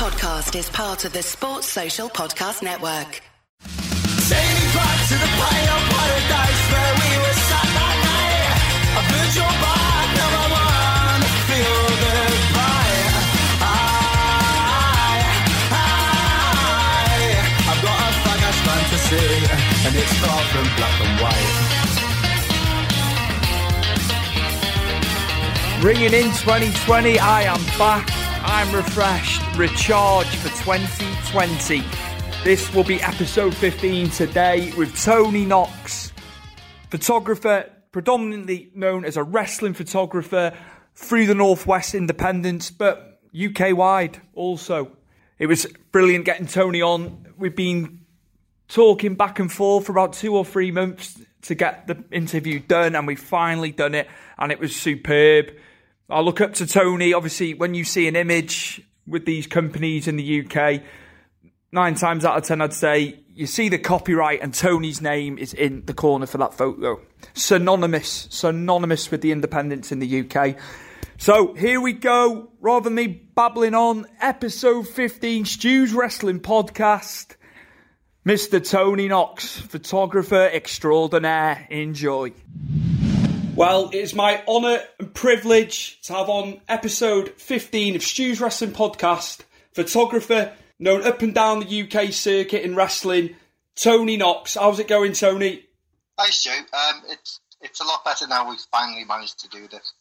podcast is part of the Sports Social Podcast Network. Take me back to the pale paradise where we were sat that night. A virtual bar, now I wanna feel the fire. I, I, I've got a fag-ass fantasy, and it's far from black and white. Ringing in 2020, I am back. I'm refreshed, recharged for 2020. This will be episode 15 today with Tony Knox, photographer, predominantly known as a wrestling photographer through the Northwest Independence, but UK wide also. It was brilliant getting Tony on. We've been talking back and forth for about two or three months to get the interview done, and we finally done it, and it was superb. I look up to Tony. Obviously, when you see an image with these companies in the UK, nine times out of ten, I'd say you see the copyright and Tony's name is in the corner for that photo. Synonymous, synonymous with the independents in the UK. So here we go. Rather than me babbling on, episode 15, Stu's Wrestling Podcast. Mr. Tony Knox, photographer extraordinaire. Enjoy. Well, it is my honour and privilege to have on episode 15 of Stu's Wrestling Podcast, photographer known up and down the UK circuit in wrestling, Tony Knox. How's it going, Tony? Hi, Stu. Um, it's it's a lot better now. We've finally managed to do this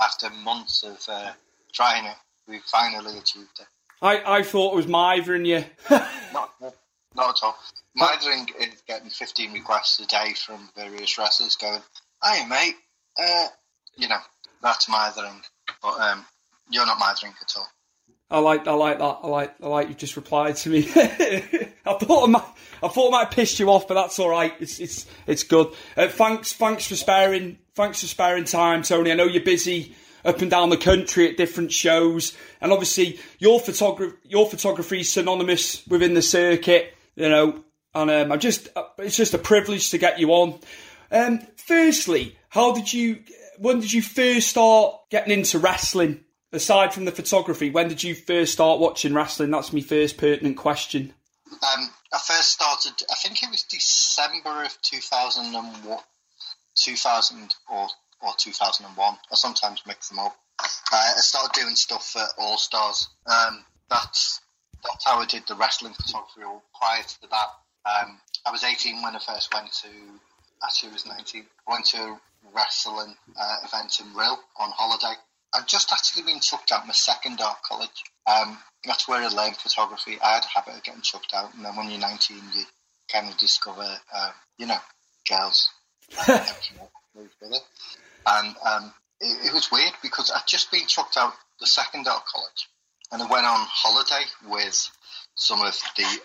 after months of uh, trying it. We've finally achieved it. I, I thought it was mithering you. Not not at all. Mithering is getting 15 requests a day from various wrestlers going, "Hey, mate, uh, you know that's mithering," but um, you're not mithering at all. I like I like that. I like I like you just replied to me. I thought I might I thought I might have pissed you off, but that's all right. It's it's it's good. Uh, thanks thanks for sparing thanks for sparing time, Tony. I know you're busy up and down the country at different shows, and obviously your photography your photography is synonymous within the circuit. You know, and um, I just uh, it's just a privilege to get you on. Um, firstly, how did you when did you first start getting into wrestling? aside from the photography, when did you first start watching wrestling? That's my first pertinent question. Um, I first started, I think it was December of 2001, 2000 or, or 2001. I sometimes mix them up. Uh, I started doing stuff for All Stars. Um, that's that's how I did the wrestling photography. Prior to that, um, I was 18 when I first went to. Actually, was 19. Went to a wrestling uh, event in Rhyl on holiday. I've just actually been chucked out my second art college. Um, that's where I learned photography. I had a habit of getting chucked out, and then when you're 19, you kind of discover, um, you know, girls. And um, it, it was weird because I'd just been chucked out the second art college, and I went on holiday with some of the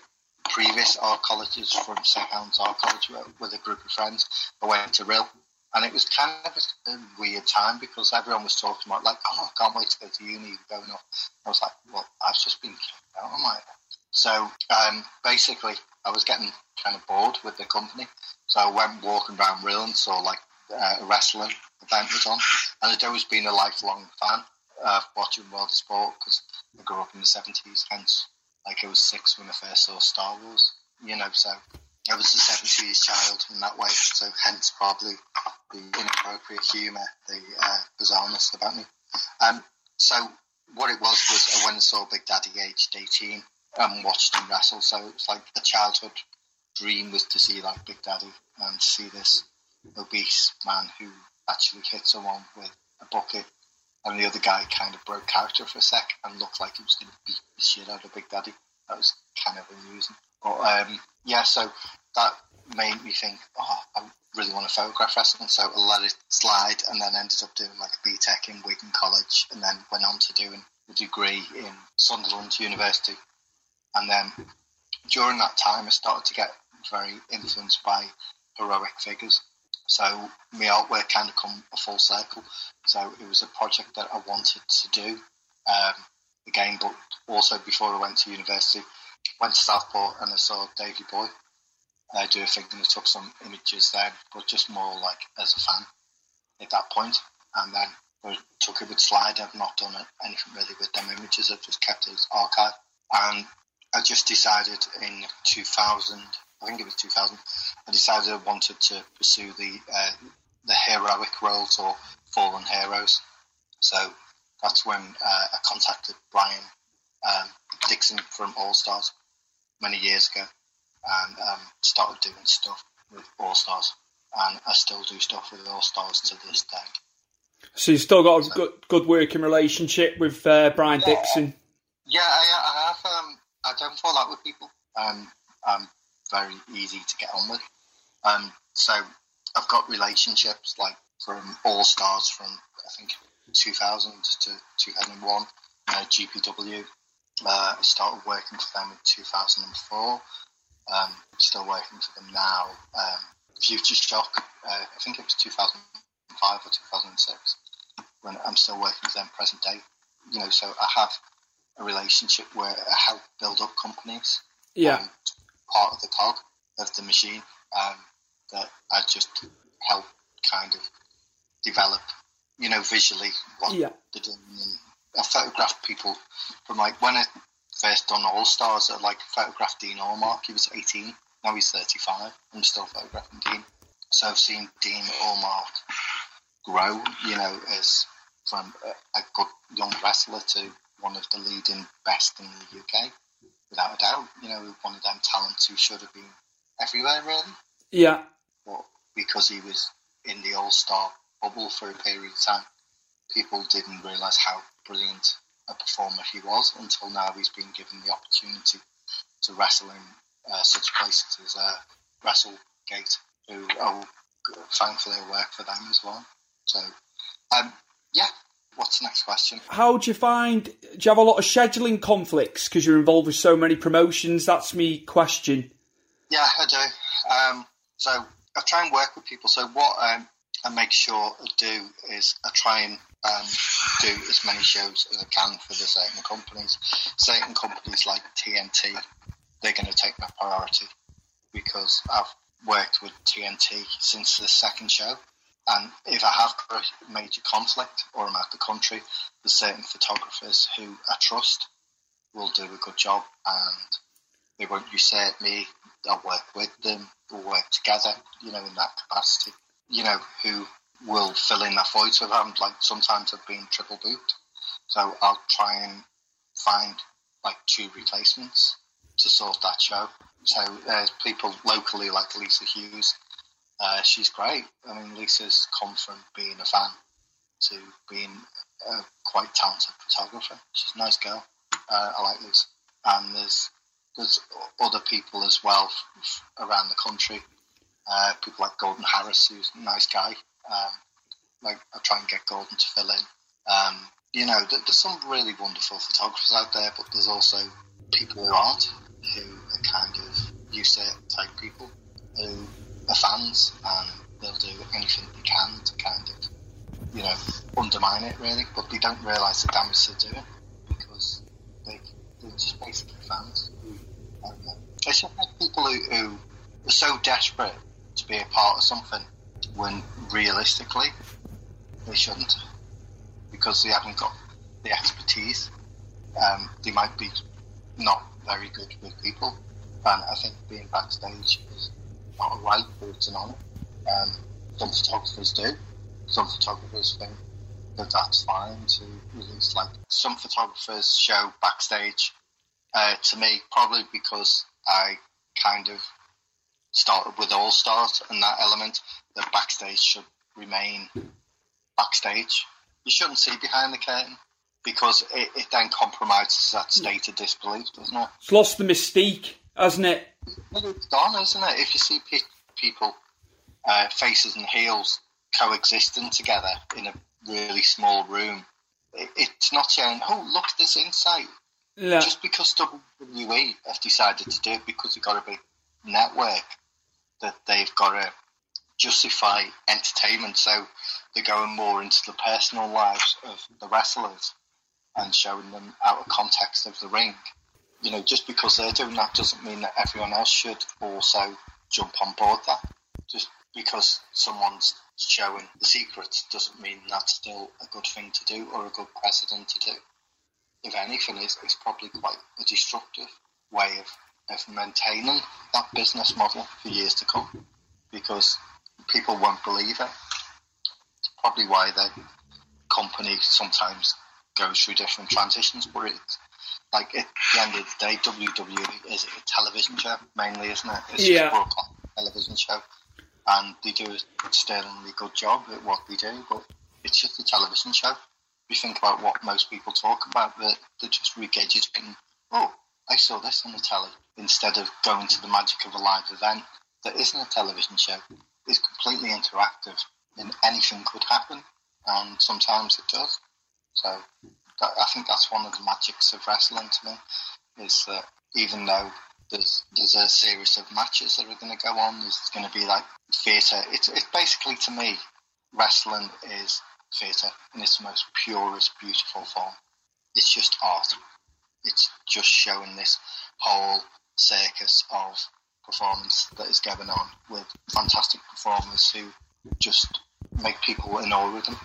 previous art colleges from. Helens Art College with a group of friends. I went to Rhyl and it was kind of a, weird time because everyone was talking about like, oh, I can't wait to go to uni, going off. I was like, well, I've just been kicked out of my. So um, basically, I was getting kind of bored with the company, so I went walking around Rhyl and saw like uh, a wrestling event was on, and I'd always been a lifelong fan of watching World of Sport because I grew up in the seventies. Hence, like I was six when I first saw Star Wars. You know, so I was a 70s child in that way, so hence probably the inappropriate humour, the uh, bizarreness about me. Um, so what it was was I went and saw Big Daddy aged 18 and watched him wrestle. So it was like a childhood dream was to see like Big Daddy and see this obese man who actually hit someone with a bucket. And the other guy kind of broke character for a sec and looked like he was going to beat the shit out of Big Daddy. That was kind of amusing. But um, yeah, so that made me think, oh, I really want to photograph wrestling. So I let it slide and then ended up doing like a BTEC in Wigan College and then went on to doing a degree in Sunderland University. And then during that time, I started to get very influenced by heroic figures. So my artwork kind of come a full circle. So it was a project that I wanted to do um, again, but also before I went to university, went to Southport and I saw Davey Boy. I do think and I took some images there, but just more like as a fan at that point. And then I took it with slide. I've not done anything really with them images. I've just kept it as archive. and I just decided in 2000, I think it was 2000, I decided I wanted to pursue the uh, the heroic roles or fallen heroes. So that's when uh, I contacted Brian um, Dixon from All Stars many years ago and um, started doing stuff with All Stars. And I still do stuff with All Stars to this day. So you've still got a good good working relationship with uh, Brian Yeah. Dixon. Yeah, I, I have. Um, I don't fall out with people. Um, I'm very easy to get on with. Um, so I've got relationships like from All Stars from I think 2000 to 2001. Uh, GPW. Uh, I started working for them in 2004. Um, still working for them now. Um, Future Shock. Uh, I think it was 2005 or 2006 when I'm still working for them present day. You know, so I have a relationship where I help build up companies. Yeah. um, part of the cog of the machine um, that I just help kind of develop, you know, visually what Yeah. they're doing. And I photographed people from like when I first done All Stars, I like photographed Dean Allmark. He was 18, now he's 35. I'm still photographing Dean. So I've seen Dean Allmark grow, you know, as from a, a good young wrestler to one of the leading best in the UK, without a doubt. You know, one of them talents who should have been everywhere, really. Yeah. But because he was in the All Star bubble for a period of time, people didn't realise how brilliant a performer he was until now he's been given the opportunity to wrestle in uh, such places as uh, WrestleGate, who oh, thankfully work for them as well. So, um, yeah. What's the next question? How do you find? Do you have a lot of scheduling conflicts because you're involved with so many promotions? That's me question. Yeah, I do. Um, so I try and work with people. So what um, I make sure I do is I try and um, do as many shows as I can for the certain companies. Certain companies like TNT, they're going to take my priority because I've worked with TNT since the second show. And if I have a major conflict or I'm out the country, there's certain photographers who I trust will do a good job and they won't usurp me. I'll work with them. We'll work together, you know, in that capacity. You know, who will fill in that void with them. Like sometimes I've been triple booked. So I'll try and find like two replacements to sort that show. So there's people locally like Lisa Hughes. Uh, she's great. I mean, Lisa's come from being a fan to being a quite talented photographer. She's a nice girl. Uh, I like Lisa. And there's there's other people as well around the country. Uh, people like Gordon Harris, who's a nice guy. Um, like I try and get Gordon to fill in. Um, you know, th- there's some really wonderful photographers out there, but there's also people who aren't, who are kind of usurp type people who are fans and they'll do anything they can to kind of, you know, undermine it really, but they don't realise the damage they're doing because they, they're just basically fans. Who, I don't know. It's just like people who, who are so desperate to be a part of something when realistically they shouldn't because they haven't got the expertise. Um, they might be not very good with people, and I think being backstage is not a right, it's an honour. Um, some photographers do. Some photographers think that that's fine to release. Like some photographers show backstage. Uh, to me, probably because I kind of started with All Stars and that element, that backstage should remain backstage. You shouldn't see behind the curtain because it, it then compromises that state of disbelief, doesn't it? It's lost the mystique, hasn't it? It's gone, isn't it? If you see pe- people, uh, faces and heels coexisting together in a really small room, it, it's not saying, oh, look at this insight. Yeah. Just because WWE have decided to do it because they've got a big network, that they've got to justify entertainment. So they're going more into the personal lives of the wrestlers and showing them out of context of the ring. You know, just because they're doing that doesn't mean that everyone else should also jump on board that. Just because someone's showing the secrets doesn't mean that's still a good thing to do or a good precedent to do. if anything, is, is probably quite a destructive way of, of maintaining that business model for years to come because people won't believe it. It's probably why the company sometimes goes through different transitions, but it's like at the end of the day, WWE is a television show mainly, isn't it? It's Yeah. a television show, and they do a sterlingly good job at what they do, but it's just a television show. You think about what most people talk about, they're, they're just regurgitating, oh, I saw this on the telly, instead of going to the magic of a live event that isn't a television show. It's completely interactive, and anything could happen, and sometimes it does. So that, I think that's one of the magics of wrestling to me, is that even though there's there's a series of matches that are going to go on, there's going to be like theatre. It's it's basically to me, wrestling is theatre in its most purest, beautiful form. It's just art. It's just showing this whole circus of performance that is going on with fantastic performers who just make people in awe with them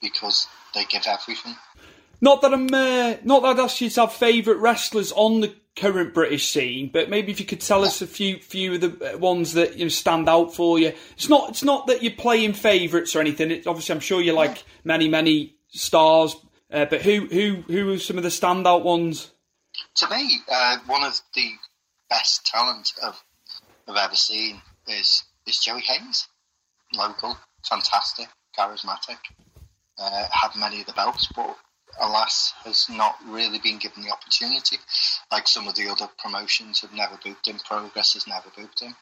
because they give everything. Not that I'm, uh, not that I'd ask you to have favourite wrestlers on the current British scene, but maybe if you could tell us a few, few of the uh, ones that you know stand out for you. It's not, it's not that you're playing favourites or anything. It, obviously, I'm sure you like many, many stars, uh, but who, who, who are some of the standout ones? to me, uh, one of the best talent I've, I've ever seen is is Joey Hayes. Local, fantastic, charismatic, uh, had many of the belts, but alas, has not really been given the opportunity. Like some of the other promotions have never booked him, Progress has never booked him.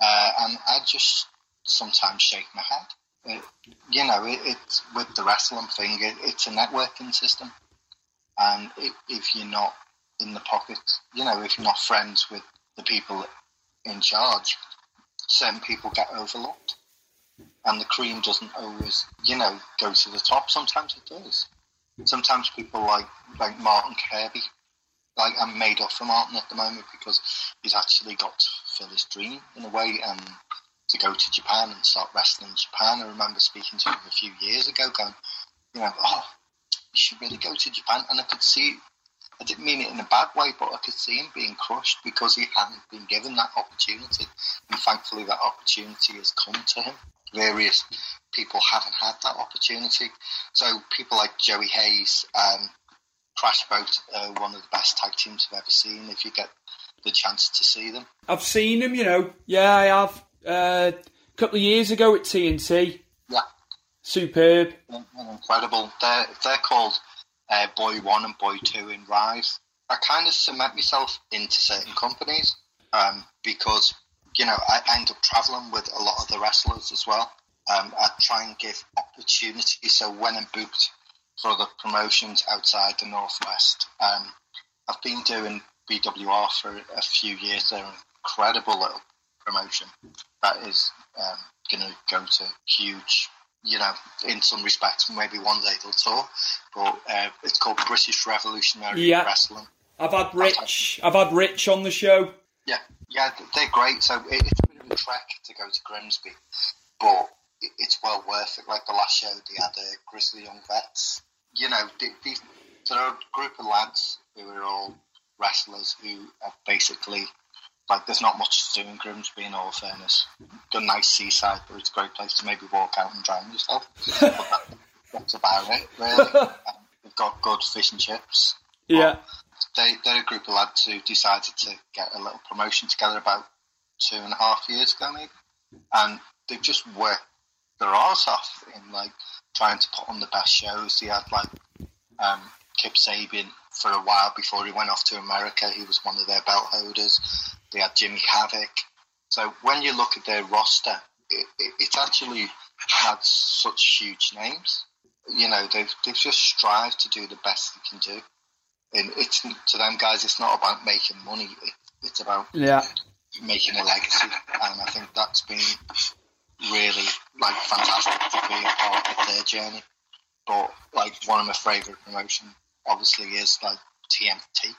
Uh, and I just sometimes shake my head. It, you know, it, it's with the wrestling thing, it, it's a networking system. And if you're not in the pocket, you know, if you're not friends with the people in charge, certain people get overlooked. And the cream doesn't always, you know, go to the top. Sometimes it does. Sometimes people like like Martin Kirby, like I'm made up for Martin at the moment because he's actually got to fulfill his dream in a way and to go to Japan and start wrestling in Japan. I remember speaking to him a few years ago, going, you know, oh, you should really go to Japan. And I could see, I didn't mean it in a bad way, but I could see him being crushed because he hadn't been given that opportunity. And thankfully, that opportunity has come to him. Various people haven't had that opportunity. So people like Joey Hayes, um, Crash Boat, are one of the best tag teams I've ever seen. If you get the chance to see them, I've seen him, you know. Yeah, I have. Uh, a couple of years ago at TNT. yeah, Superb. incredible. They're they're called uh, Boy One and Boy Two in Rise. I kind of cement myself into certain companies um, because you know I end up traveling with a lot of the wrestlers as well. Um, I try and give opportunities. So when I'm booked for the promotions outside the northwest, um, I've been doing BWR for a few years. They're incredible little promotion that is um, going to go to huge you know, in some respects, maybe one day they'll tour. But uh, it's called British Revolutionary Yeah. Wrestling. I've had Rich. I've had Rich on the show. Yeah, yeah, they're great. So it, it's a bit of a trek to go to Grimsby, but it, it's well worth it. Like the last show, they had uh, Grizzled Young Vets. You know, there are a group of lads who are all wrestlers who are basically like there's not much to do in Grimsby in all fairness. Got a nice seaside, but it's a great place to maybe walk out and drown yourself. but that, that's about it, really. um, we've got good fish and chips. Yeah. They, they're a group of lads who decided to get a little promotion together about two and a half years ago, maybe. And they've just worked their arse off in like trying to put on the best shows. They had like um, Kip Sabian for a while before he went off to America. He was one of their belt holders. They had Jimmy Havoc. So when you look at their roster, it, it, it's actually had such huge names. You know, they've they've just strived to do the best they can do. And it's to them guys, it's not about making money. It, it's about Yeah. making a legacy, and I think that's been really like fantastic to be a part of their journey. But like one of my favourite promotions, obviously, is like TNT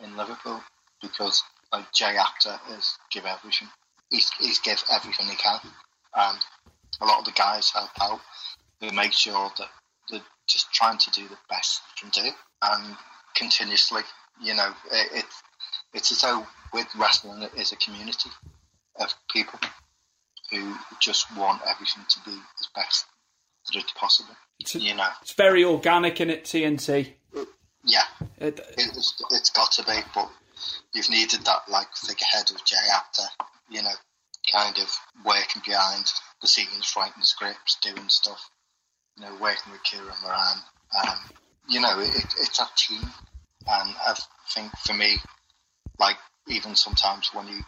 in Liverpool because like Jay Apter is give everything. He's, he's give everything he can. and a lot of the guys help out. They make sure that they're just trying to do the best they can do and continuously. You know, it, it it's as though with wrestling it is a community of people who just want everything to be as best that it's possible. It's, You know, it's very organic in it, TNT. yeah, It, it's, it's got to be, but you've needed that like figurehead of Jay Apter, you know, kind of working behind the scenes, writing scripts, doing stuff, you know, working with Kira Moran. Um, you know, it, it's a team, and I think for me, like even sometimes when he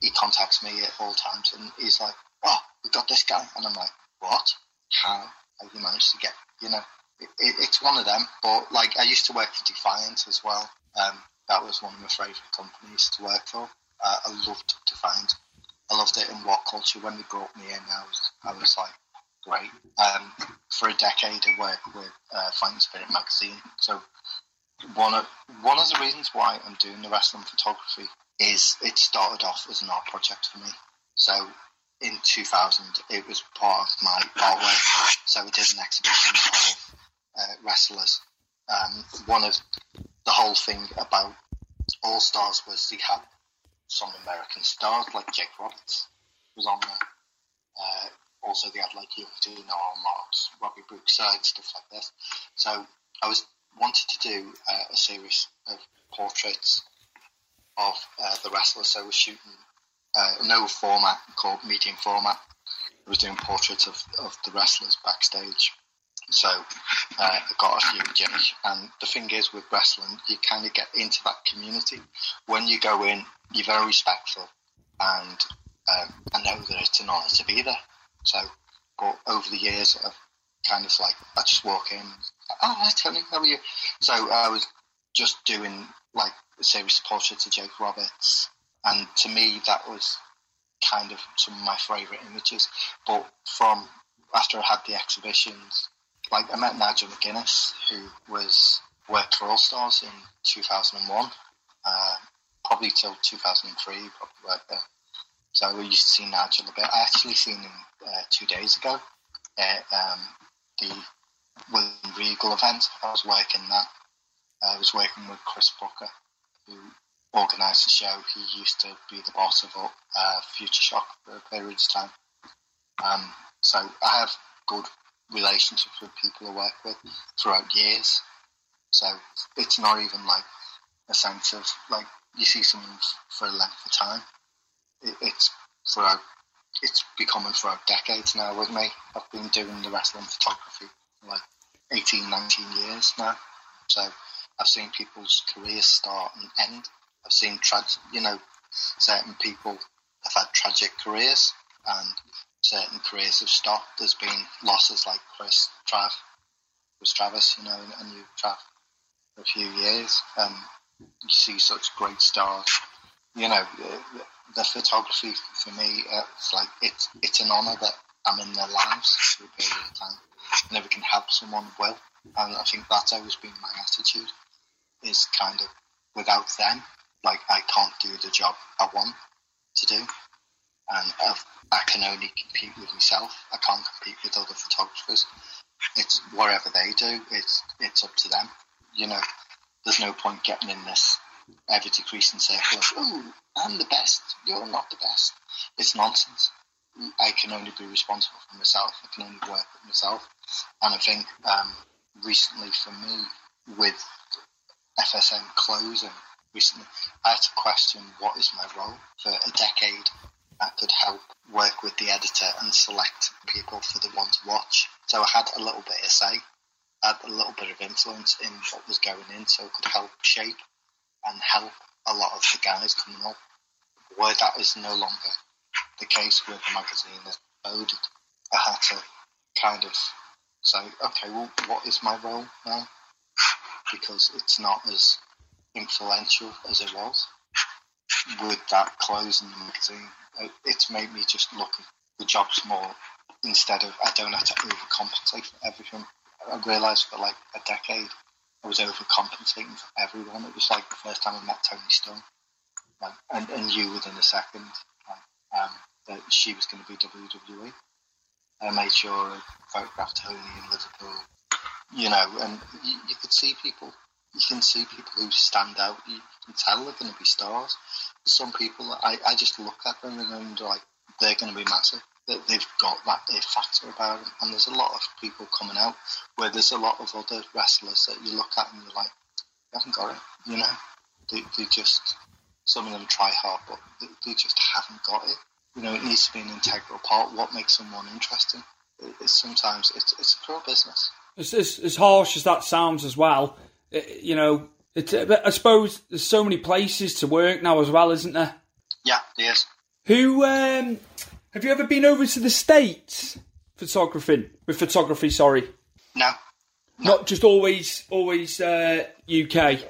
he contacts me at all times, and he's like, "Oh, we got this guy," and I'm like, "What? How? How you managed to get?" You know, it, it, it's one of them. But like, I used to work for Defiant as well. Um, that was one of my favourite companies to work for. Uh, I loved Defiant. I loved it in What Culture when they brought me in. I was, I was like, great. Um, for a decade, I worked with uh, Fighting Spirit magazine. So one of one of the reasons why I'm doing the wrestling photography is it started off as an art project for me. So in 2000, it was part of my artwork. So we did an exhibition of uh, wrestlers. Um, one of the whole thing about All Stars was they had some American stars like Jake Roberts was on there. Uh, also, they had like Young Dino Marks, Robbie Brookside, stuff like this. So I was wanted to do uh, a series of portraits of uh, the wrestlers. So I was shooting uh, no format called medium format. I was doing portraits of, of the wrestlers backstage. So uh, I got a few Jimmy. And the thing is with wrestling, you kind of get into that community. When you go in, you're very respectful, and um, I know that it's an honour to be there. So, but over the years, I've kind of like I just walk in. Oh, hi Tony, how are you? So I was just doing like a series of portraits of Jake Roberts, and to me that was kind of some of my favourite images. But from after I had the exhibitions, like I met Nigel McGuinness, who was worked for All Stars in 2001, uh, probably till 2003, probably worked there. So we used to see Nigel a bit. I actually seen him uh, two days ago at um, the William Regal event. I was working that. I was working with Chris Booker, who organised the show. He used to be the boss of uh, Future Shock for a period of time. Um, so I have good relationships with people I work with throughout years. So it's not even like a sense of like you see someone for a length of time. It, it's throughout. It's becoming throughout decades now with me. I've been doing the wrestling photography like 18, 19 years now. So I've seen people's careers start and end. I've seen tra- you know certain people have had tragic careers and certain careers have stopped. There's been losses like Chris Trav, Chris Travis, you know, and, you Trav for a few years. Um, you see such great stars. You know, the, photography for me, uh, it's like it's it's an honour that I'm in their lives for a period of time, and if we can help someone, well. And I think that's always been my attitude. Is kind of without them, like I can't do the job I want to do and I've, I can only compete with myself. I can't compete with other photographers. It's whatever they do. It's it's up to them. You know, there's no point getting in this ever decreasing circle of oh, I'm the best. You're not the best. It's nonsense. I can only be responsible for myself. I can only work with myself. And I think um, recently for me, with FSM closing recently, I had to question what is my role for a decade. I could help work with the editor and select people for the one to watch. So I had a little bit of say, had a little bit of influence in what was going in, so I could help shape and help a lot of the guys coming up. Where that is no longer the case with the magazine that's loaded, I had to kind of say, okay, well, what is my role now? Because it's not as influential as it was with that closing the magazine. It- It's made me just look at the jobs more instead of I don't have to overcompensate for everything. I realised for like a decade I was overcompensating for everyone. It was like the first time I met Toni Storm, like, and, and you within a second, like, um, that she was going to be WWE. I made sure I photographed Toni in Liverpool, you know, and you, you could see people you can see people who stand out. You can tell they're going to be stars. Some people, I, I just look at them and I'm like, they're going to be massive. That they've got that it factor about them. And there's a lot of people coming out where there's a lot of other wrestlers that you look at and you're like, they haven't got it. You know, they, they just some of them try hard, but they, they just haven't got it. You know, it needs to be an integral part. What makes someone interesting? It, it's sometimes it's it's a pure business. As, as, as harsh as that sounds as well, it, you know, it, I suppose there's so many places to work now as well, isn't there? Yeah, yes. Who um, have you ever been over to the states photographing with photography? Sorry, No, not just always always uh, UK.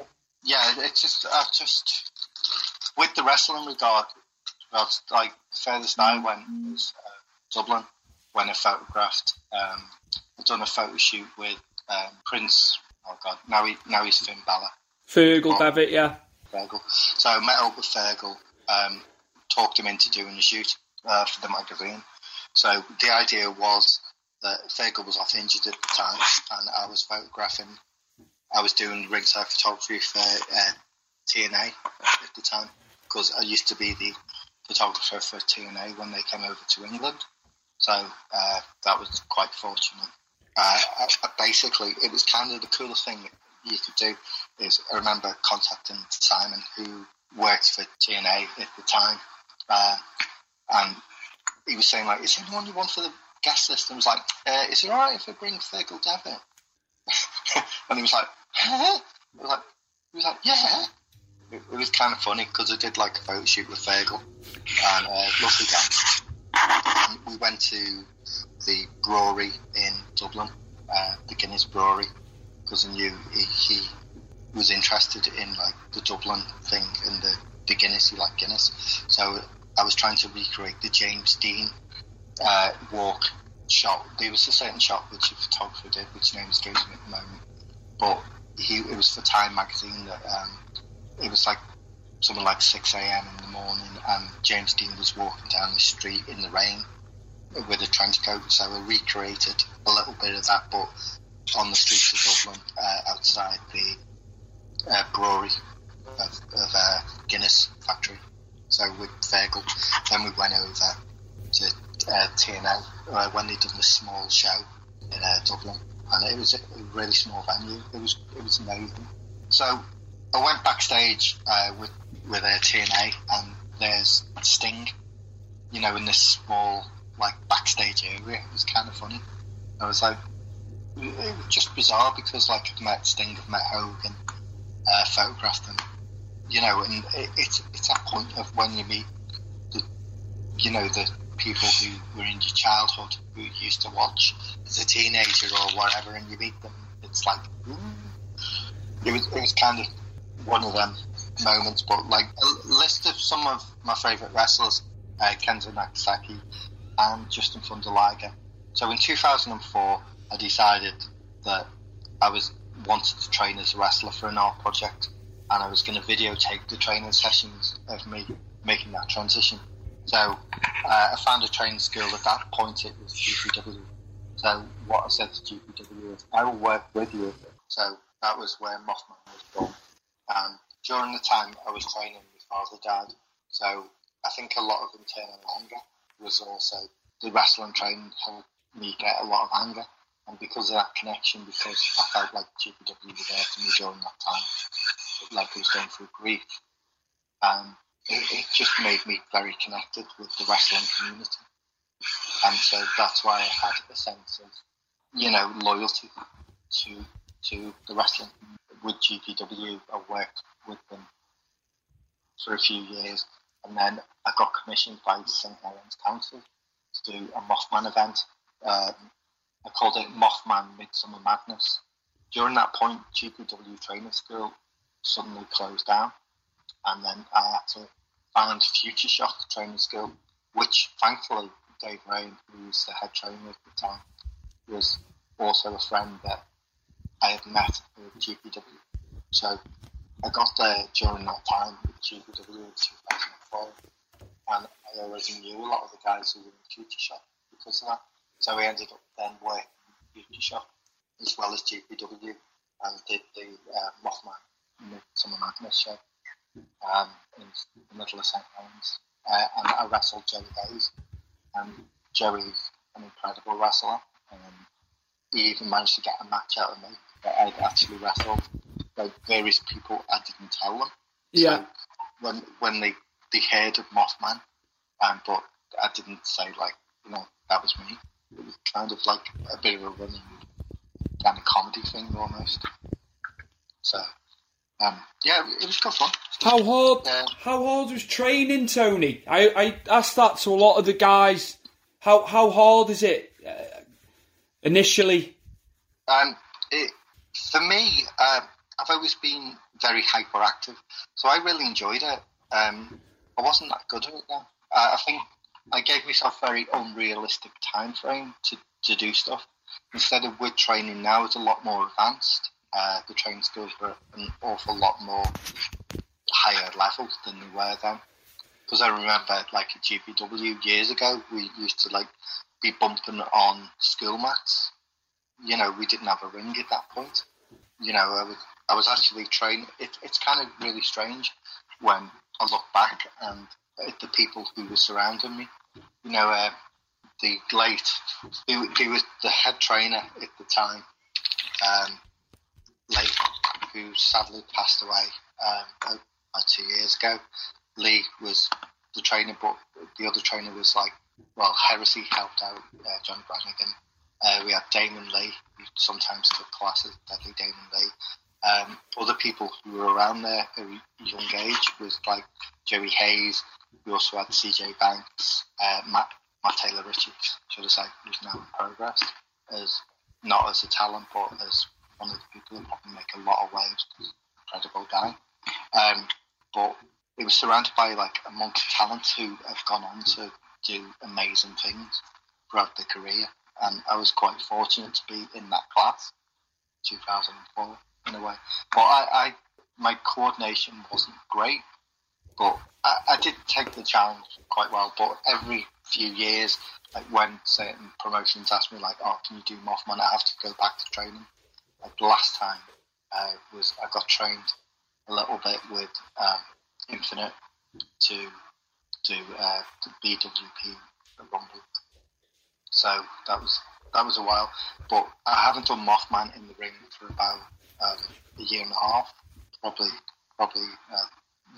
yeah, it's just I just with the wrestling regard, well, it's like the furthest I went was uh, Dublin when I photographed. Um, I've done a photo shoot with um, Prince. Oh God, now he now he's Finn Balor. Fergal, Devitt, yeah. Fergal. So I met up with Fergal, um, talked him into doing a shoot uh, for the magazine. So the idea was that Fergal was off injured at the time, and I was photographing. I was doing ringside photography for uh, TNA at the time because I used to be the photographer for TNA when they came over to England. So uh, that was quite fortunate. Uh, I, I basically, it was kind of the coolest thing you could do is I remember contacting Simon, who worked for TNA at the time, uh, and he was saying like, "Is anyone you want for the guest list?" And I was like, uh, "Is it alright if I bring Fergal Devitt?" and he was like, "Huh?" Was like, "He was like, yeah." It, it was kind of funny because I did like a photo shoot with Fergal, and uh, lovely guy. And we went to the brewery in Dublin, uh, the Guinness Brewery, because I knew he, he was interested in like the Dublin thing and the, the Guinness. He liked Guinness, so I was trying to recreate the James Dean uh, walk shot. There was a certain shot which a photographer did, which name escapes me at the moment, but he it was for Time magazine that um, it was like something like six a.m. in the morning, and James Dean was walking down the street in the rain with a trench coat. So I recreated a little bit of that, but on the streets of Dublin, uh, outside the uh, brewery of, of uh, Guinness factory. So with Fergal, then we went over to uh, TNA uh, when they did the small show in uh, Dublin, and it was a really small venue. It was it was amazing. So I went backstage uh, with with uh, TNA, and there's Sting, you know, in this small like backstage area. It was kind of funny. I was like, it was just bizarre because like I've met Sting, I've met Hogan, uh, photographed them, you know, and it, it's it's that point of when you meet the, you know, the people who were in your childhood who you used to watch as a teenager or whatever, and you meet them. It's like, ooh. it was it was kind of one of them moments. But like a list of some of my favourite wrestlers, uh, Kenzo and Jushin Liger. So in 2004, I decided that I was wanted to train as a wrestler for an art project, and I was going to videotape the training sessions of me making that transition. So uh, I found a training school. At that point, it was GPW. So what I said to GPW is, I will work with you. So that was where Mothman was born. And during the time I was training, my father died. So I think a lot of internal anger was also the wrestling training helped me get a lot of anger. And because of that connection, because I felt like GPW were there for me during that time, like I was going through grief, um, it, it just made me very connected with the wrestling community. And so that's why I had a sense of, you know, loyalty to to the wrestling with GPW. I worked with them for a few years, and then I got commissioned by St Helens Council to do a Mothman event. Um, I called it Mothman Midsummer Madness. During that point, GPW Training School suddenly closed down, and then I had to find Future Shock Training School, which thankfully Dave Rain, who was the head trainer at the time, was also a friend that I had met at GPW. So I got there during that time GPW in 2004, and I already knew a lot of the guys who were in Future Shock because of that. So we ended up then working in Future Shock as well as GPW, and did the uh, Mothman in the Summer Madness show um, in the middle of St. Helens. Uh, and I wrestled Joey Hayes. And Joey's an incredible wrestler. And he even managed to get a match out of me that I'd actually wrestled. Like various people, I didn't tell them. Yeah. So when when they, they heard of Mothman, um, but I didn't say like you know that was me. It was kind of like a bit of a running kind of comedy thing almost. So um, yeah, it was good fun. How hard? How hard was training, Tony? I, I asked that to a lot of the guys. How how hard is it uh, initially? Um, it, for me, um, I've always been very hyperactive, so I really enjoyed it. Um, I wasn't that good at it though. Uh, I think I gave myself a very unrealistic time frame to, to do stuff. Instead of with training now, it's a lot more advanced. Uh, the training skills were an awful lot more higher level than they were then. Because I remember, like at GPW years ago, we used to like be bumping on school mats. You know, we didn't have a ring at that point. You know, I was, I was actually training. It, it's kind of really strange when I look back and the people who were surrounding me. You know, uh, the late, who, who was the head trainer at the time, um, late, who sadly passed away um, about two years ago. Lee was the trainer, but the other trainer was like, well, Heresy helped out uh, Johnny Brannigan. Uh, we had Damon Lee, who sometimes took classes, Deadly Damon Lee. Um, other people who were around there at a young age was like Joey Hayes. We also had CJ Banks, uh, Matt, Matt Taylor Richards, should I say, who's now in progress, as not as a talent, but as one of the people who probably make a lot of waves. Incredible guy. Um, but it was surrounded by like a multi talent who have gone on to do amazing things throughout their career, and I was quite fortunate to be in that class, 2004 in a way. But I, I my coordination wasn't great, but I, I did take the challenge quite well. But every few years, like when certain promotions ask me, like, "Oh, can you do Mothman?" I have to go back to training. Like last time uh, was I got trained a little bit with um, Infinite to do uh, the BWP Rumble. So that was that was a while, but I haven't done Mothman in the ring for about um, a year and a half, probably probably uh,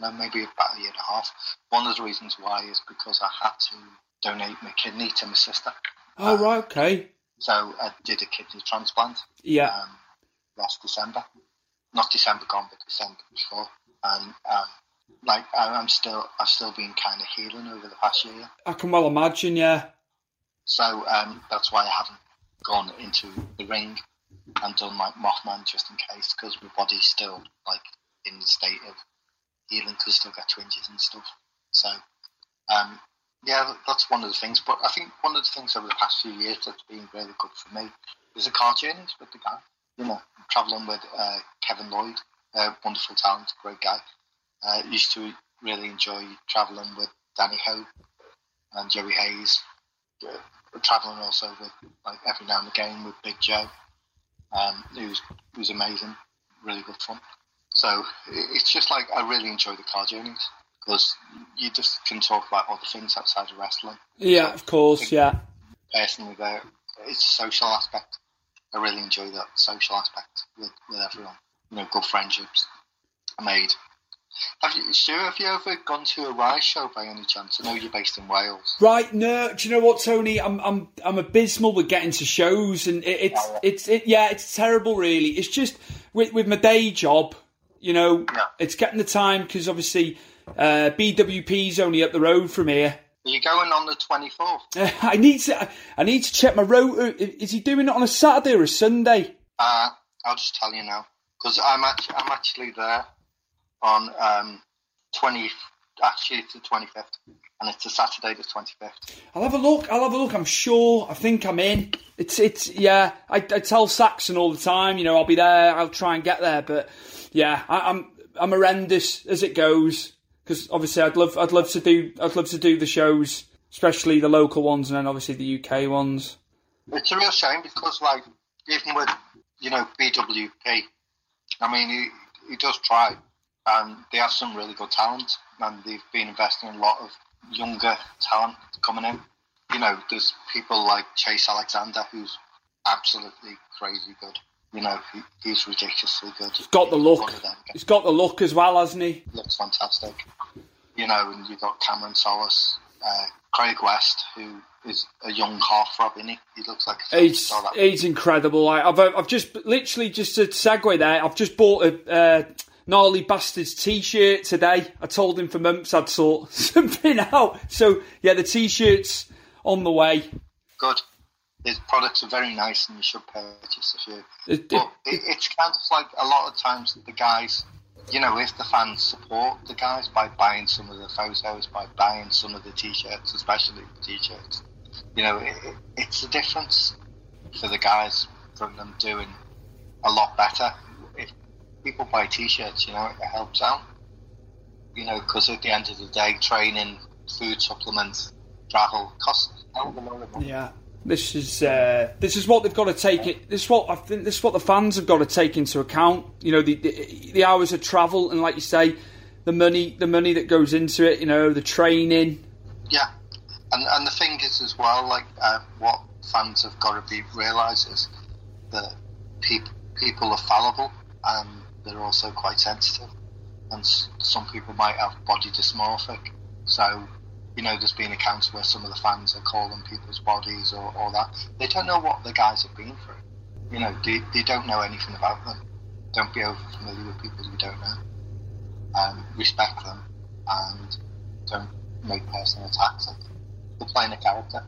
no, maybe about a year and a half. One of the reasons why is because I had to donate my kidney to my sister. Oh right, okay, So I did a kidney transplant yeah. um, last December. Not December gone, but December before. And um, like I- I'm still, I've still been kind of healing over the past year. I can well imagine. Yeah, So um, that's why I haven't gone into the ring and done like Mothman just in case, because my body's still like in the state of healing, because still get twinges and stuff. So um, yeah, that's one of the things. But I think one of the things over the past few years that's been really good for me is the car journeys with the guy. You know, traveling with uh, Kevin Lloyd, a wonderful talent, great guy. Uh, used to really enjoy traveling with Danny Ho and Joey Hayes. Uh, traveling also with like every now and again with Big Joe, um, who's who's amazing, really good fun. So it's just like I really enjoy the car journeys because you just can talk about other things outside of wrestling. yeah, of course, yeah. Personally, there it's a social aspect. I really enjoy that social aspect with, with everyone. You know, good friendships are made. Have you, Stu, have you ever gone to a Rise show by any chance? I know you're based in Wales. Right, no. Do you know what, Tony? I'm I'm I'm abysmal with getting to shows, and it, it's it's it, yeah, it's terrible. Really, it's just with with my day job. You know, Yeah. it's getting the time because obviously uh, BWP's only up the road from here. Are you going on the 24th? I need to I need to check my route. Is he doing it on a Saturday or a Sunday? Uh, I'll just tell you now because I'm actually, I'm actually there on um, 20. Actually, it's the 25th, and it's a Saturday, the 25th. I'll have a look. I'll have a look. I'm sure. I think I'm in. It's it's yeah. I, I tell Saxon all the time. You know, I'll be there. I'll try and get there. But yeah, I, I'm I'm horrendous as it goes because obviously I'd love I'd love to do I'd love to do the shows, especially the local ones, and then obviously the UK ones. It's a real shame because, like, even with you know BWP, I mean, he he does try, and they have some really good talent, and they've been investing in a lot of younger talent coming in. You know, there's people like Chase Alexander, who's absolutely crazy good. You know, he, he's ridiculously good. He's Got the look. One of them He's got the look as well, hasn't he? looks fantastic. You know, and you've got Cameron Solis, uh, Craig West, who is a young heartthrob, isn't he? He looks like a He's. He's incredible. I, I've I've just literally just to segue there. I've just bought a uh, gnarly bastards t-shirt today. I told him for months I'd sort something out. So yeah, the t-shirts on the way. good. His products are very nice, and you should purchase a few. It- But it, it's kind of like a lot of times the guys, you know, if the fans support the guys by buying some of the photos, by buying some of the t-shirts, especially the t-shirts, you know, it, it, it's a difference for the guys from them doing a lot better. People buy t-shirts, you know, it helps out. You know, because at the end of the day, training, food supplements, travel costs hell of a lot of money. Yeah. This is uh, this is what they've got to take it. This is what I think. This is what the fans have got to take into account. You know, the the, the hours of travel and, like you say, the money the money that goes into it. You know, the training. Yeah, and and the thing is as well, like uh, what fans have got to be realise is that people people are fallible and they're also quite sensitive, and s- some people might have body dysmorphic. So, you know, there's been accounts where some of the fans are calling people's bodies or, or that. They don't know what the guys have been through. You know, they, they don't know anything about them. Don't be over familiar with people you don't know. Um, respect them and don't make personal attacks. Like, they're playing a character.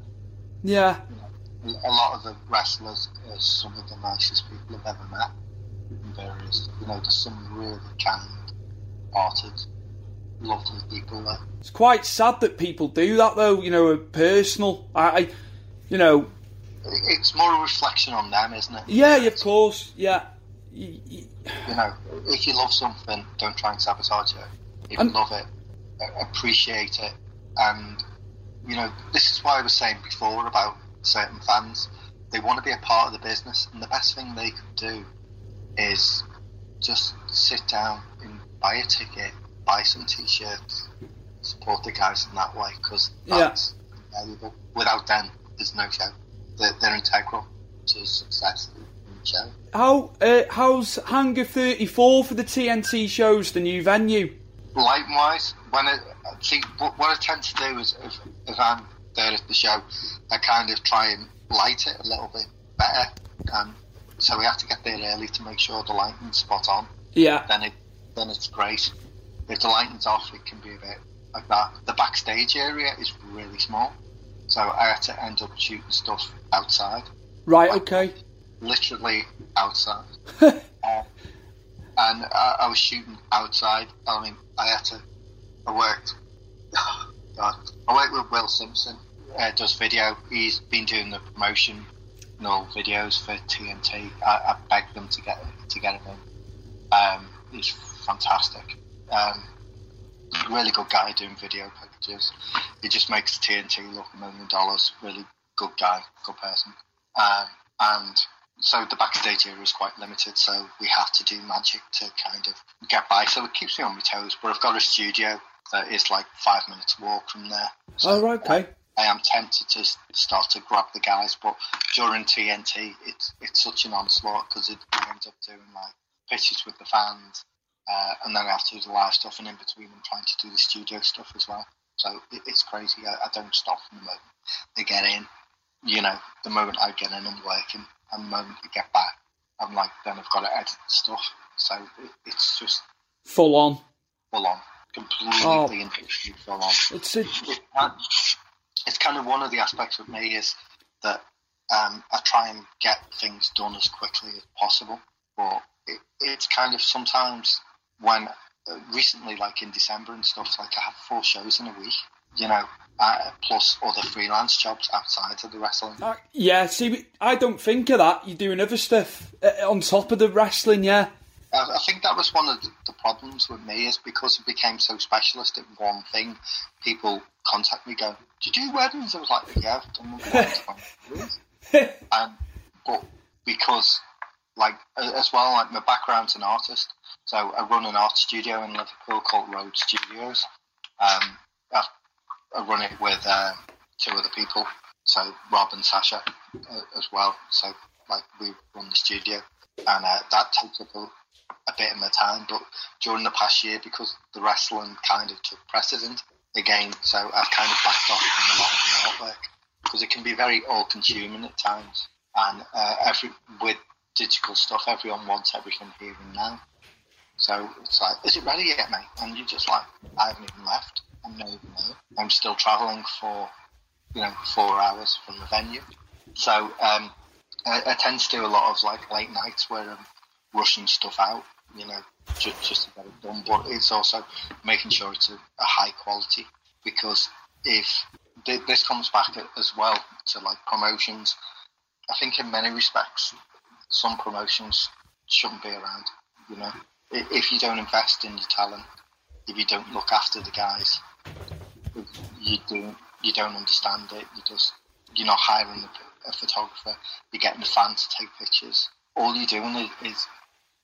Yeah, A lot of the wrestlers are some of the nicest people I've ever met. In various, you know, there's some really kind-hearted, lovely people there. it's quite sad that people do that though. You know, personal. I, I you know, It's more a reflection on them, isn't it? yeah, of course, yeah. You know, if you love something, don't try and sabotage it. If And- you love it, appreciate it. And, you know, this is why I was saying before about certain fans. They want to be a part of the business, and the best thing they could do is just sit down and buy a ticket, buy some t shirts, support the guys in that way, because Yeah. that's valuable. Without them, there's no show. They're, they're integral to success in the show. How uh, how's Hangar thirty four for the TNT shows? The new venue. lighting wise, when I see what, what I tend to do is if, if I'm there at the show, I kind of try and light it a little bit better. Um, so we have to get there early to make sure the lighting's spot on. Yeah, Then it then it's great. If the lighting's off, it can be a bit like that. The backstage area is really small, so I had to end up shooting stuff outside, right. Okay. literally outside. uh, and I, I was shooting outside. I mean, I had to. I worked. God, I worked with Will Simpson. Uh, does video. He's been doing the promotion, no videos for TNT. I, I begged them to get to get him in. Um, he's fantastic. Um, really good guy doing video packages. He just makes TNT look a million dollars. Really good guy, good person. Um, and so the backstage area is quite limited, so we have to do magic to kind of get by. So it keeps me on my toes. But I've got a studio that is like five minutes walk from there. So Oh, okay. I am tempted to start to grab the guys, but during TNT, it's it's such an onslaught because it ends up doing like pitches with the fans, uh, and then I have to do the live stuff, and in between, I'm trying to do the studio stuff as well. So it, it's crazy. I, I don't stop from the moment they get in. You know, the moment I get in, I'm working, and the moment I get back, I'm like, then I've got to edit the stuff. So it, it's just Full on. full on, completely Oh. full on It's a, it it's kind of one of the aspects of me is that um, I try and get things done as quickly as possible. But it, it's kind of sometimes when uh, recently, like in December and stuff, like I have four shows in a week, you know, uh, plus other freelance jobs outside of the wrestling. uh, yeah. See, I don't think of that. You're doing other stuff uh, on top of the wrestling. Yeah. I, I think that was one of the, the problems with me is because it became so specialist at one thing. People contact me, go, "Do you do weddings?" I was like, "Yeah, I've done 20 years." um, but because like as well, like my background's an artist, so I run an art studio in Liverpool called Road Studios. Um, I, I run it with uh, two other people, so Rob and Sasha uh, as well. So like we run the studio, and uh, that takes up a, a bit of my time. But during the past year, because the wrestling kind of took precedent again, so I've kind of backed off from a lot of the artwork because it can be very all-consuming at times. And uh, every with digital stuff, everyone wants everything here and now. So it's like, is it ready yet, mate? And you're just like, I haven't even left. I'm not even. I'm still travelling for, you know, four hours from the venue. So um, I, I tend to do a lot of like late nights where I'm rushing stuff out, you know, just, just to get it done. But it's also making sure it's a, a high quality because if th- this comes back as well to like promotions, I think in many respects, some promotions shouldn't be around. You know, if you don't invest in your talent, if you don't look after the guys, you do you don't understand it. You just you're not hiring a, photographer. You're getting the fans to take pictures. All you're doing is,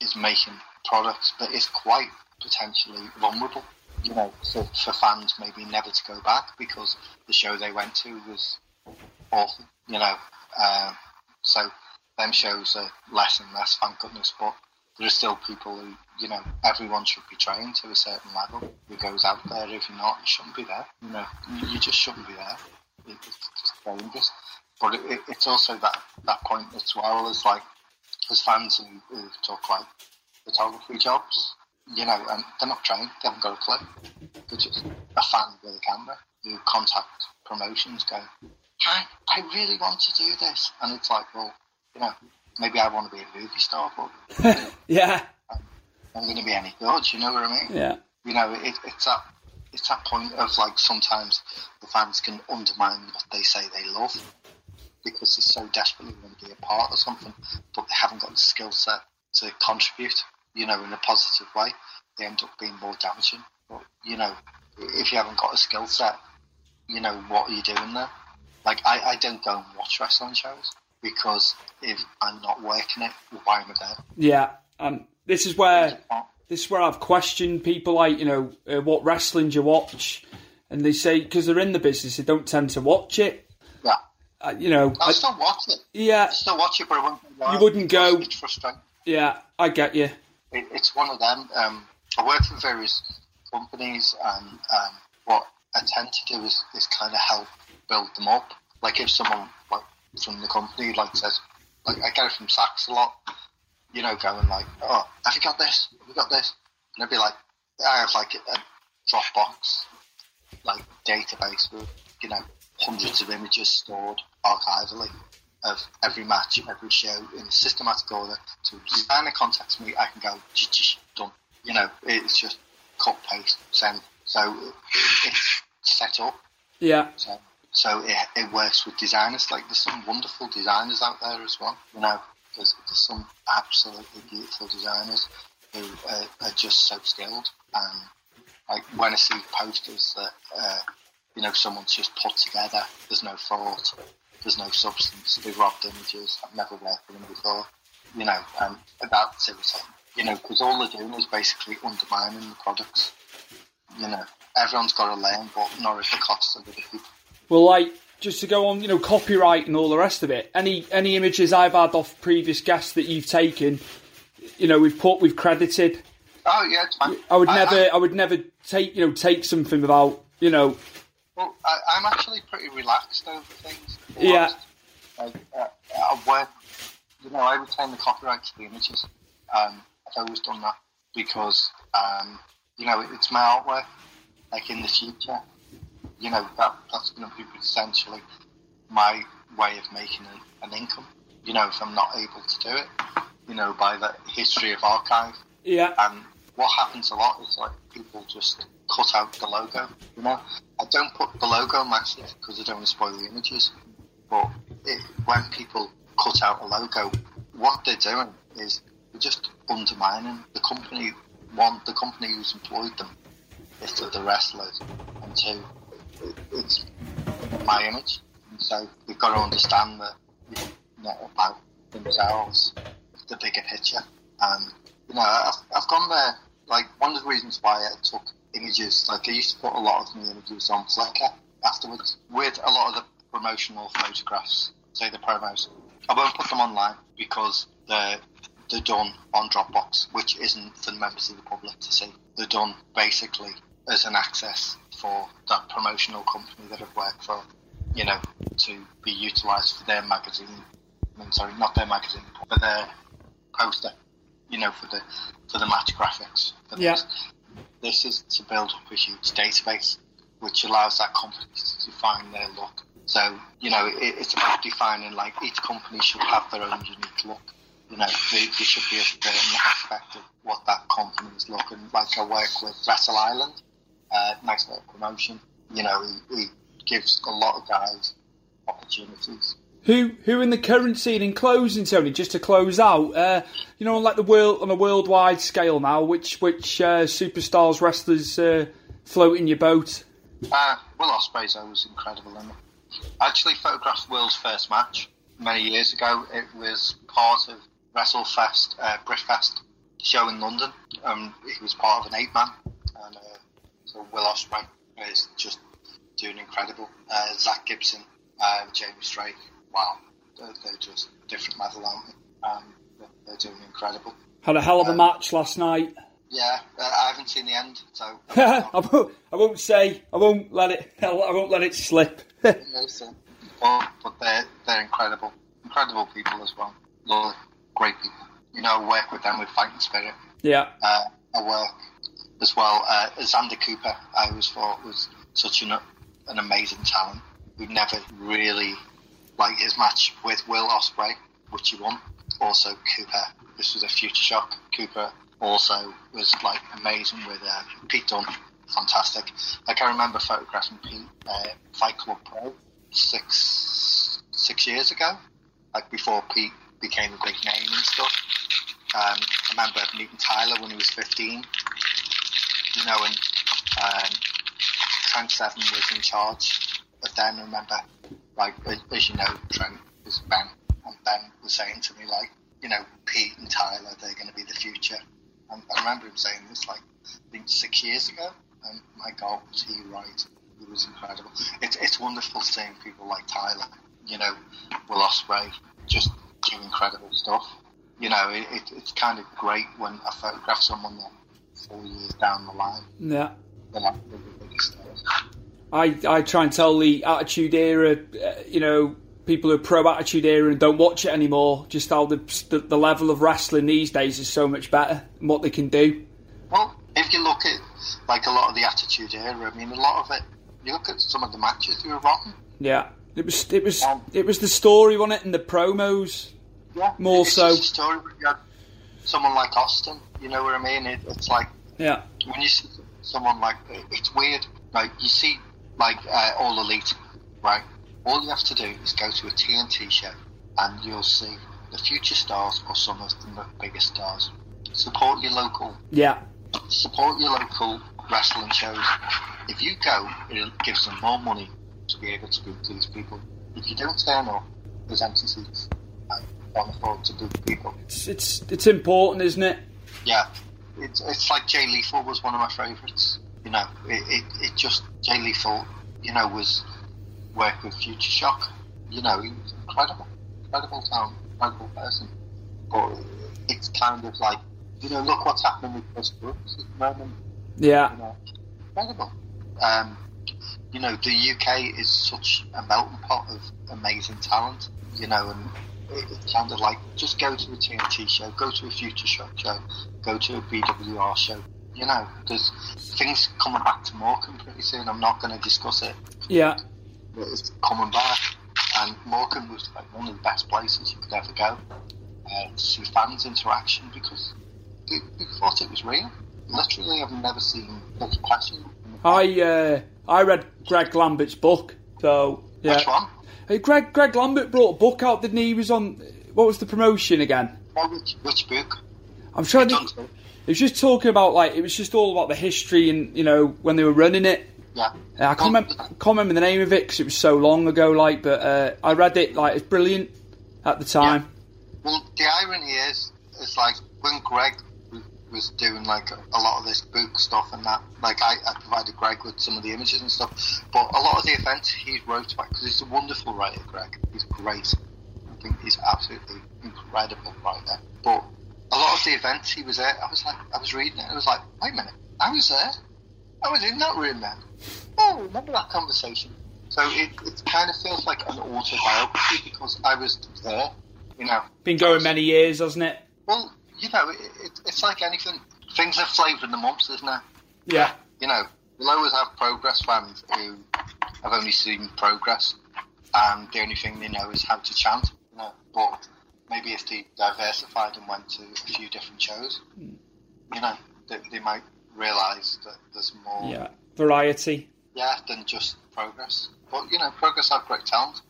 is making products, but it's quite potentially vulnerable. You know, for, for fans maybe never to go back because the show they went to was awful. You know, um, so them shows are less and less, thank goodness. But there are still people who, you know, everyone should be trained to a certain level. Who goes out there? If you're not, you shouldn't be there. You know, you just shouldn't be there. It, it's just dangerous. But it, it, it's also that that point as well as like as fans who, who talk like photography jobs. You know, and they're not trained. They haven't got a clue. They're just a fan with a camera who contact promotions, go, I, I really want to do this. And it's like, well, you know, maybe I want to be a movie star, but Yeah, I'm going to be any good. You know what I mean? yeah, You know, it, it's that it's that point of like sometimes the fans can undermine what they say they love because they so desperately want to be a part of something, but they haven't got the skill set to contribute. You know, in a positive way, they end up being more damaging. But you know, if you haven't got a skill set, you know what are you doing there? Like I, I don't go and watch wrestling shows because if I'm not working it, why am I there? yeah. And this is where this is where I've questioned people like you know uh, what wrestling do you watch, and they say because they're in the business they don't tend to watch it. Yeah, Uh, you know, I I- still watch it. yeah, I still watch it, but I wouldn't. go You wouldn't go- It's frustrating. yeah, I get you. It, it's one of them. Um, I work for various companies, and um, what I tend to do is, is kind of help build them up. Like if someone like from the company like says, like I get it from Saks a lot, you know, going like, "Oh, have you got this? Have you got this?" And I'd be like, "I have like a Dropbox like database with you know hundreds of images stored archivally of every match, every show in a systematic order. So if a designer contacts me, I can go "Ch- ch- done. You know, it's just cut, paste, send. So it's set up. Yeah, So so it, it works with designers. Like there's some wonderful designers out there as well. You know, there's, there's some absolutely beautiful designers who uh, are just so skilled. And like when I see posters that uh, you know someone's just put together, there's no thought, there's no substance. They've robbed images. I've never worked with them before. You know, and that's irritating. You know, because all they're doing is basically undermining the products. You know, everyone's got to learn, but not at the cost of other people. Well, like just to go on, you know, copyright and all the rest of it. Any any images I've had off previous guests that you've taken, you know, we've put, we've credited. Oh yeah, it's fine. I would never, I, I, would never take, you know, take something without, you know, well, I, I'm actually pretty relaxed over things. Yeah. Like, uh, I work, you know, I retain the copyright to the images. Um, I've always done that because, um, you know, it's my artwork. Like in the future, you know, that that's going to be essentially my way of making a, an income. You know, if I'm not able to do it, you know, by the history of archive. yeah, And what happens a lot is like people just cut out the logo. You know, I don't put the logo massive because I don't want to spoil the images. But when people cut out a logo, what they're doing is they're just undermining the company. One, the company who's employed them is to the wrestlers, and two, it, it's my image. And so we've got to understand that it's not about themselves the bigger picture. And you know, I've, I've gone there. Like one of the reasons why I took images, like I used to put a lot of my images on Flickr afterwards with a lot of the promotional photographs, say the promos. I won't put them online because they're they're done on Dropbox, which isn't for the members of the public to see. They're done basically as an access for that promotional company that I've worked for, you know, to be utilised for their magazine. I mean, sorry, not their magazine, but their poster. You know, for the for the match graphics. For Yeah. this. This is to build up a huge database, which allows that company to define their look. So, you know, it, it's about defining like each company should have their own unique look. You know, there, there should be a certain aspect of what that company is looking like. I work with Wrestle Island, uh, nice little promotion. You know, he, he gives a lot of guys opportunities. Who who in the current scene in closing, Tony? Just to close out, uh, you know, on like the world on a worldwide scale now, which which uh, superstars wrestlers uh, float in your boat? Uh, Will Ospreay's always incredible. I actually photographed Will's first match many years ago. It was part of WrestleFest, uh, Britfest show in London. Um, he was part of an eight man, and uh, so Will Ospreay is just doing incredible. Uh, Zack Gibson, uh, James Drake, wow, they're, they're just different level, aren't they? Um, they're, they're doing incredible. Had a hell of a Um, match last night. Yeah, uh, I haven't seen the end, so I won't, I won't say. I won't let it. I won't let it slip. So, but, but they're, they're incredible. Incredible people as well. Lovely, great people. You know, I work with them with fighting spirit. yeah, Uh, I work as well. Uh, Xander Cooper, I always thought was such an, an amazing talent. We've never really, like his match with Will Ospreay, which he won. Also, Cooper, this was a future shock. Cooper also was like amazing with uh, Pete Dunne. Fantastic. Like I remember photographing Pete uh, Fight Club Pro six six years ago, like before Pete became a big name and stuff. Um, I remember meeting Tyler when he was 15, you know, and um, Trent Seven was in charge. But then I remember, like, as- as you know, Trent was Ben, and Ben was saying to me, like, you know, Pete and Tyler, they're going to be the future. And I remember him saying this, like, I think six years ago, and my God, was he right? He was incredible. It's, it's wonderful seeing people like Tyler, you know, Will Ospreay, just do incredible stuff. You know, it, it, it's kind of great when I photograph someone that four years down the line, yeah. they're not the biggest stars. I, I try and tell the Attitude Era, uh, you know, people who are pro Attitude Era and don't watch it anymore, just how the, the the level of wrestling these days is so much better and what they can do. Well, if you look at like a lot of the Attitude Era, I mean, a lot of it. You look at some of the matches; they were rotten. Yeah, it was it was it was the story on it and the promos. Yeah, More so. story you had someone like Austin. You know what I mean? It, it's like Yeah, when you see someone like it's weird. Like you see, like uh, All Elite, right? All you have to do is go to a TNT show, and you'll see the future stars or some of the biggest stars. Support your local yeah, support your local wrestling shows. If you go, it gives them more money to be able to book these people. If you don't turn up, there's empty seats. And can't afford to book people. it's it's it's important, isn't it? Yeah, it's, it's like Jay Lethal was one of my favourites. You know, it, it, it just, Jay Lethal, you know, was work with Future Shock. You know, he was incredible, incredible talent, incredible person. But it's kind of like, you know, look what's happening with Chris Brooks at the moment. Yeah, you know, incredible. Um, you know, the UK is such a melting pot of amazing talent, you know, and it, it's kind of like just go to a TNT show, go to a Future Shock show, go to a BWR show. You know, there's things coming back to Morecambe pretty soon. I'm not going to discuss it, yeah, but it's coming back. And Morecambe was like one of the best places you could ever go uh, to see fans interaction because they, they thought it was real. Literally, I've never seen such passion. I uh, I read Greg Lambert's book, so yeah. Which one? Hey, Greg Greg Lambert brought a book out, didn't he? He was on what was the promotion again? Which, which book? I'm trying to. It was just talking about like it was just all about the history and you know when they were running it. Yeah. I can't remember, I can't remember the name of it because it was so long ago. Like, but uh, I read it. Like, it's brilliant at the time. Well, the irony is, it's like when Greg was doing like a, lot of this book stuff and that, like I, I provided Greg with some of the images and stuff, but a lot of the events he wrote about because he's a wonderful writer, Greg. He's great. I think he's absolutely incredible writer. But a lot of the events he was at, I was like, I was reading it, I was like, wait a minute, I was there. I was in that room then. Oh, remember that conversation? So it, it kind of feels like an autobiography because I was there, you know. Been going many years, hasn't it? Well, you know, it, it, it's like anything. Things have flavour in the months, isn't it? Yeah. You know, we'll always have progress fans who have only seen progress, and the only thing they know is how to chant. You know, but maybe if they diversified and went to a few different shows, you know, they, they might realise that there's more, Yeah. Variety. yeah, than just progress. But you know, progress have great talent.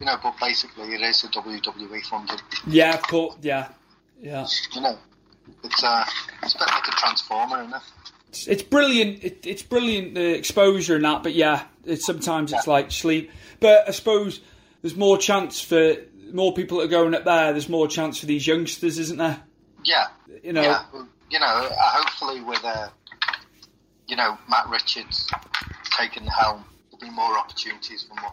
You know, but basically it is a WWE funded. Yeah, of course. Yeah. Yeah. You know, it's uh, it's a bit like a transformer, isn't it? It's, it's brilliant. It, it's brilliant the exposure and that, but yeah, it's sometimes it's Yeah. like sleep. But I suppose there's more chance for more people that are going up there. There's more chance for these youngsters, isn't there? Yeah, You know. yeah. You know, uh, hopefully with uh, you know Matt Richards taking the helm, there'll be more opportunities for more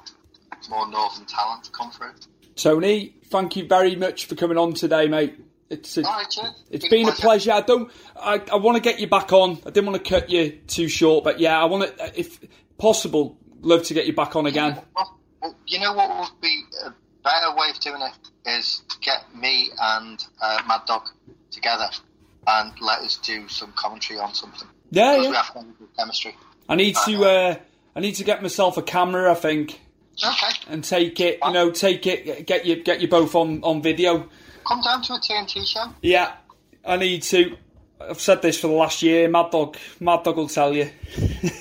more northern talent to come through. Tony, thank you very much for coming on today, mate. It's a, All right, Jim. It's been a pleasure. I don't. I, I want to get you back on. I didn't want to cut you too short, but yeah, I want to, if possible, love to get you back on again. Well, well, you know what would be a better way of doing it is to get me and uh, Mad Dog together and let us do some commentary on something. Yeah, Because we have good chemistry. I need to. Uh, I need to get myself a camera. I think Okay, and take it. You know, take it. Get you. Get you both on on video. come down to a TNT show. Yeah, I need to. I've said this for the last year. Mad Dog. Mad Dog will tell you.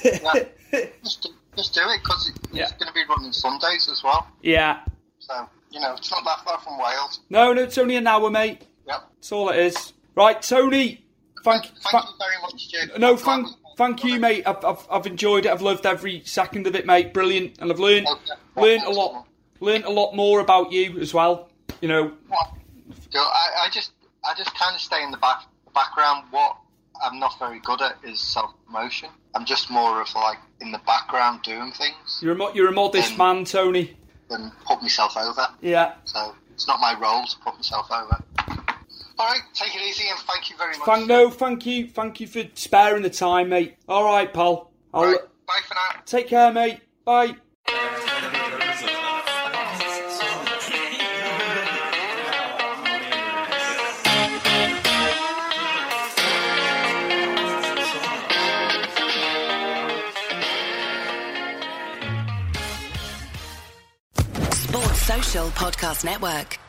Yeah. just, do, just do it because it's Yeah. going to be running Sundays as well. yeah. So, you know, it's not that far from Wales. No, no, it's only an hour, mate. Yep. That's all it is. Right, Tony. Thank. Thank tha- you very much, Jim. No, thank, thank you, mate. I've, I've, I've enjoyed it. I've loved every second of it, mate. Brilliant, and I've learned Okay. learned a lot, learned a lot more about you as well. You know, I, I just, I just kind of stay in the back, background. What I'm not very good at is self promotion. I'm just more of like in the background doing things you're a you're a modest Um, man, Tony. Than put myself over. Yeah. So it's not my role to put myself over. All right, take it easy and thank you very much. Thank no, thank you, thank you for sparing the time, mate. All right, pal. I'll bye for now. take care, mate. Bye. Podcast Network.